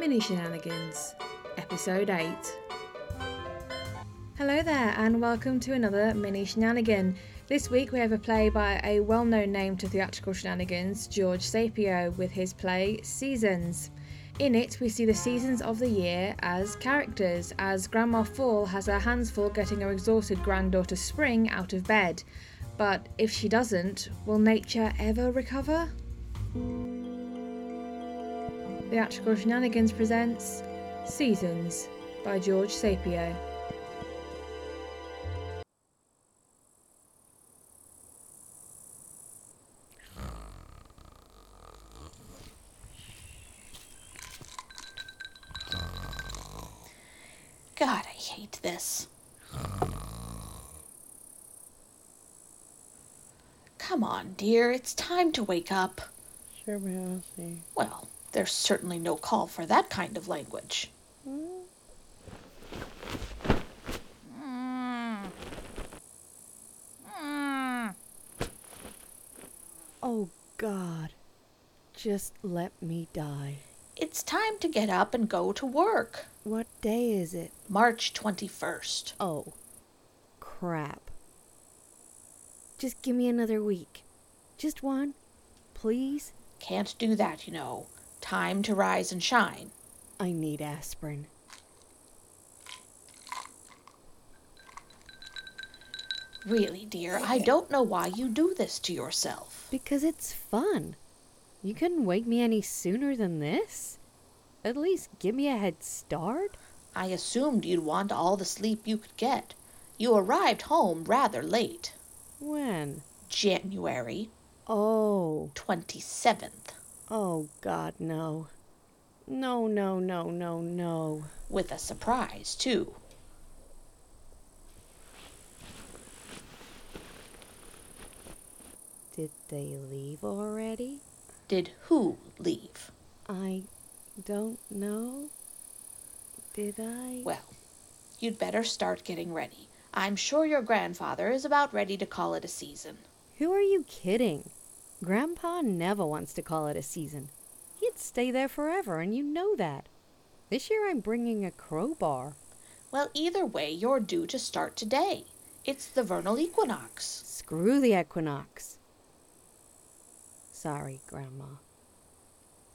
Mini Shenanigans, Episode 8. Hello there, and welcome to another Mini Shenanigan. This week we have a play by a well known name to theatrical shenanigans, George Sapio, with his play Seasons. In it, we see the seasons of the year as characters, as Grandma Fall has her hands full getting her exhausted granddaughter Spring out of bed. But if she doesn't, will nature ever recover? Theatrical Shenanigans presents Seasons by George Sapio. God, I hate this. Come on, dear, it's time to wake up. Sure, Elsie. Well, there's certainly no call for that kind of language. Oh, God. Just let me die. It's time to get up and go to work. What day is it? March 21st. Oh, crap. Just give me another week. Just one, please. Can't do that, you know. Time to rise and shine. I need aspirin. Really, dear, I don't know why you do this to yourself. Because it's fun. You couldn't wake me any sooner than this? At least give me a head start? I assumed you'd want all the sleep you could get. You arrived home rather late. When? January Oh, 27th. Oh, God, no. No, no, no, no, no. With a surprise, too. Did they leave already? Did who leave? I don't know. Did I? Well, you'd better start getting ready. I'm sure your grandfather is about ready to call it a season. Who are you kidding? Grandpa never wants to call it a season. He'd stay there forever, and you know that. This year I'm bringing a crowbar. Well, either way, you're due to start today. It's the vernal equinox. Screw the equinox. Sorry, Grandma.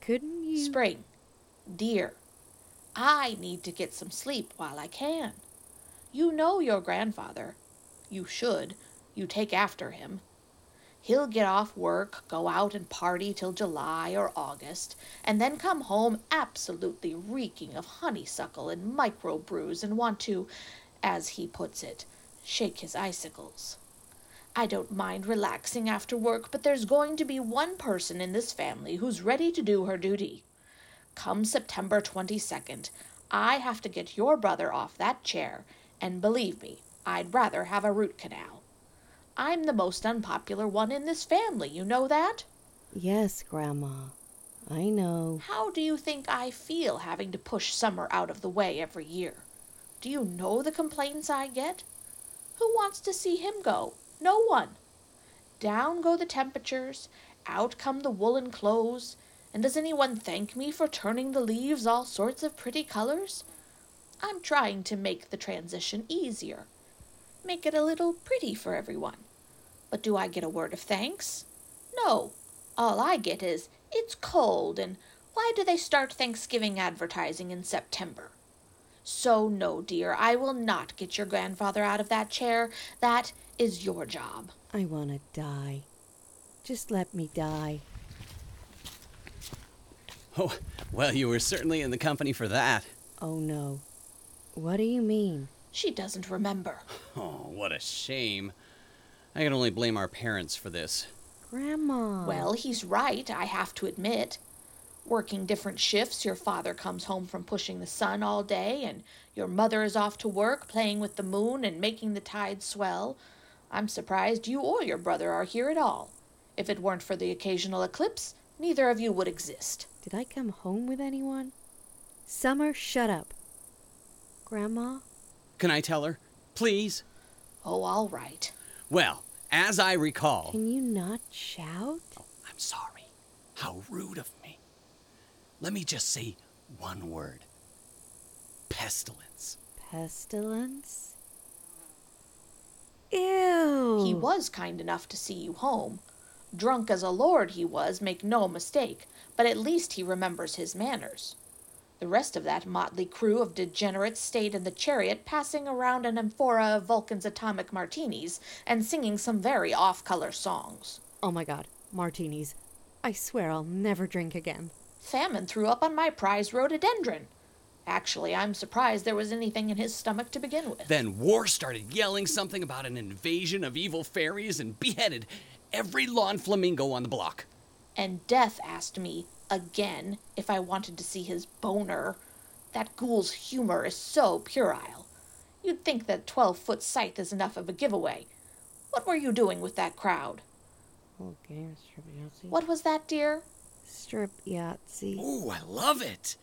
Couldn't you? Spring. Dear, I need to get some sleep while I can. You know your grandfather. You should. You take after him. He'll get off work, go out and party till July or August, and then come home absolutely reeking of honeysuckle and microbrews and want to, as he puts it, shake his icicles. I don't mind relaxing after work, but there's going to be one person in this family who's ready to do her duty. Come September 22nd, I have to get your brother off that chair, and believe me, I'd rather have a root canal. I'm the most unpopular one in this family, you know that? Yes, Grandma. I know. How do you think I feel having to push summer out of the way every year? Do you know the complaints I get? Who wants to see him go? No one. Down go the temperatures, out come the woolen clothes, and does anyone thank me for turning the leaves all sorts of pretty colors? I'm trying to make the transition easier, make it a little pretty for everyone. But do I get a word of thanks? No. All I get is, it's cold, and why do they start Thanksgiving advertising in September? So, no, dear, I will not get your grandfather out of that chair. That is your job. I want to die. Just let me die. Oh, well, you were certainly in the company for that. Oh no. What do you mean? She doesn't remember. Oh, what a shame. I can only blame our parents for this. Grandma. Well, he's right, I have to admit. Working different shifts, your father comes home from pushing the sun all day, and your mother is off to work, playing with the moon and making the tide swell. I'm surprised you or your brother are here at all. If it weren't for the occasional eclipse, neither of you would exist. Did I come home with anyone? Summer, shut up. Grandma? Can I tell her? Please? Oh, all right. Well, as I recall. Can you not shout? Oh, I'm sorry. How rude of me. Let me just say One word pestilence. Pestilence? Ew. He was kind enough to see you home. Drunk as a lord he was, make no mistake, but at least he remembers his manners. The rest of that motley crew of degenerates stayed in the chariot, passing around an amphora of Vulcan's atomic martinis and singing some very off color songs. Oh my god, martinis. I swear I'll never drink again. Famine threw up on my prize rhododendron. Actually, I'm surprised there was anything in his stomach to begin with. Then War started yelling something about an invasion of evil fairies and beheaded every lawn flamingo on the block. And Death asked me, again, if I wanted to see his boner. That ghoul's humor is so puerile. You'd think that 12 foot scythe is enough of a giveaway. What were you doing with that crowd? Okay, strip Yahtzee. What was that, dear? Strip Yahtzee. Ooh, I love it.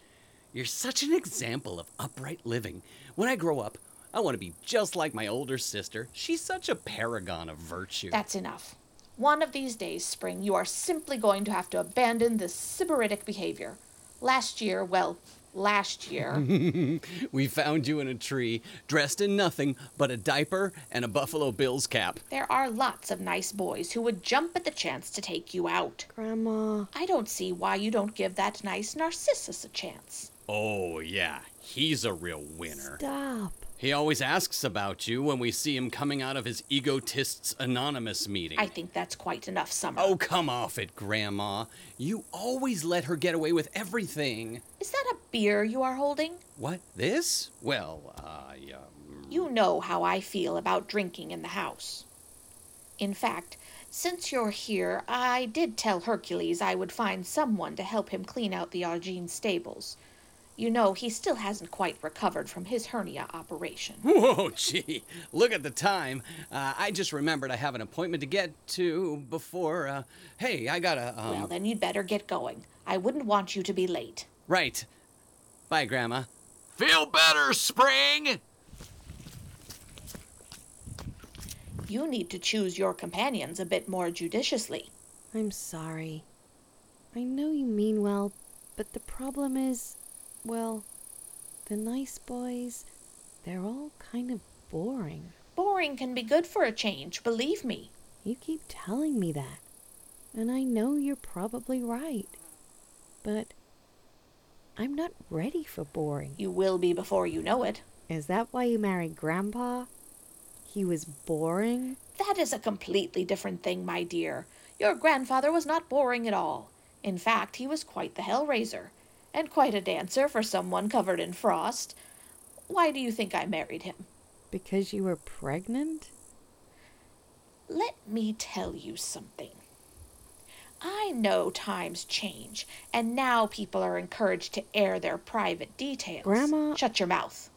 You're such an example of upright living. When I grow up, I want to be just like my older sister. She's such a paragon of virtue. That's enough. One of these days, Spring, you are simply going to have to abandon this sybaritic behavior. Last year, well, last year, we found you in a tree, dressed in nothing but a diaper and a Buffalo Bills cap. there are lots of nice boys who would jump at the chance to take you out. Grandma. I don't see why you don't give that nice Narcissus a chance. Oh, yeah, he's a real winner. Stop. He always asks about you when we see him coming out of his Egotists Anonymous meeting. I think that's quite enough, Summer. Oh, come off it, Grandma. You always let her get away with everything. Is that a beer you are holding? What, this? Well, yeah. mm, You know how I feel about drinking in the house. In fact, since you're here, I did tell Hercules I would find someone to help him clean out the Augean stables. You know, he still hasn't quite recovered from his hernia operation. Whoa, gee, look at the time. Uh, I just remembered I have an appointment to get to before, uh, hey, I gotta, um, Well, then you'd better get going. I wouldn't want you to be late. right. Bye, Grandma. Feel better, Spring! You need to choose your companions a bit more judiciously. I'm sorry. I know you mean well, but the problem is, well, the nice boys, they're all kind of boring. Boring can be good for a change, believe me. You keep telling me that. And I know you're probably right. But I'm not ready for boring. You will be before you know it. Is that why you married Grandpa? He was boring? That is a completely different thing, my dear. Your grandfather was not boring at all. In fact, he was quite the hellraiser, and quite a dancer for someone covered in frost. Why do you think I married him? Because you were pregnant? Let me tell you something. I know times change, and now people are encouraged to air their private details. Grandma- Shut your mouth.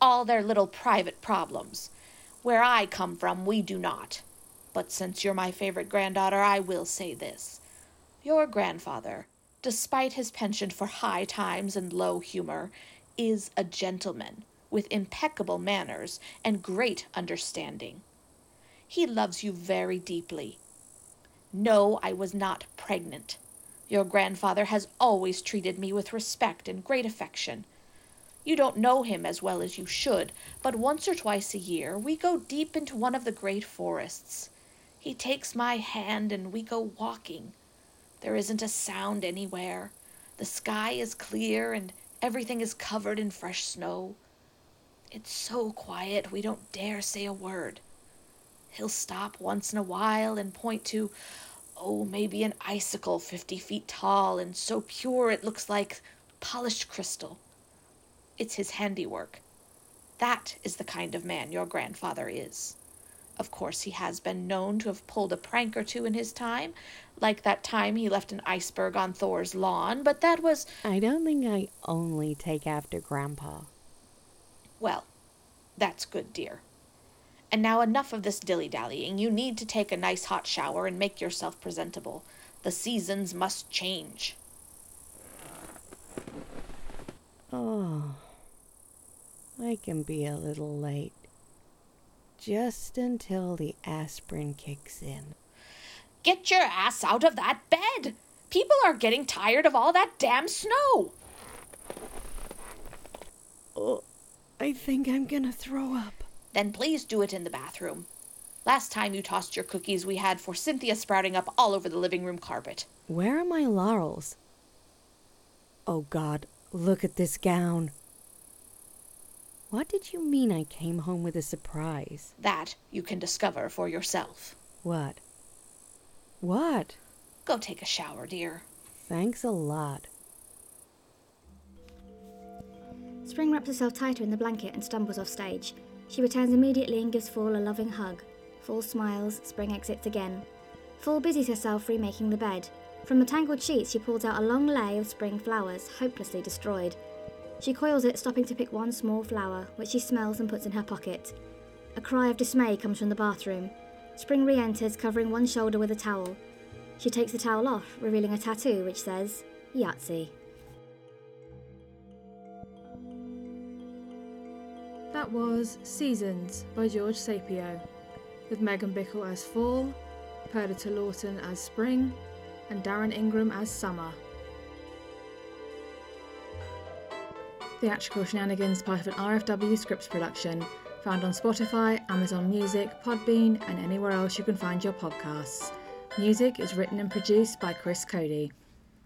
All their little private problems. Where I come from, we do not. But since you're my favorite granddaughter, I will say this. Your grandfather, despite his penchant for high times and low humor, is a gentleman with impeccable manners and great understanding. He loves you very deeply. No, I was not pregnant. Your grandfather has always treated me with respect and great affection. You don't know him as well as you should, but once or twice a year we go deep into one of the great forests. He takes my hand and we go walking. There isn't a sound anywhere. The sky is clear and everything is covered in fresh snow. It's so quiet we don't dare say a word. He'll stop once in a while and point to, oh, maybe an icicle fifty feet tall and so pure it looks like polished crystal. It's his handiwork. That is the kind of man your grandfather is. Of course, he has been known to have pulled a prank or two in his time, like that time he left an iceberg on Thor's lawn, but that was, I don't think I only take after Grandpa. well, that's good, dear. And now enough of this dilly dallying. You need to take a nice hot shower and make yourself presentable. The seasons must change. Oh, I can be a little late. Just until the aspirin kicks in. Get your ass out of that bed! People are getting tired of all that damn snow! Oh, I think I'm gonna throw up. Then please do it in the bathroom. Last time you tossed your cookies, we had forsythia sprouting up all over the living room carpet. Where are my laurels? Oh God, look at this gown. What did you mean I came home with a surprise? That you can discover for yourself. What? What? Go take a shower, dear. Thanks a lot. Spring wraps herself tighter in the blanket and stumbles off stage. She returns immediately and gives Fall a loving hug. Fall smiles, Spring exits again. Fall busies herself remaking the bed. From the tangled sheets, she pulls out a long lei of spring flowers, hopelessly destroyed. She coils it, stopping to pick one small flower, which she smells and puts in her pocket. A cry of dismay comes from the bathroom. Spring re enters, covering one shoulder with a towel. She takes the towel off, revealing a tattoo which says, Yahtzee. That was Seasons by George Sapio, with Megan Bickel as Fall, Perdita Lawton as Spring, and Darrin Ingram as Summer. Theatrical Shenanigans part of an RFW Scripts production, found on Spotify, Amazon Music, Podbean, and anywhere else you can find your podcasts. Music is written and produced by Chris Cody.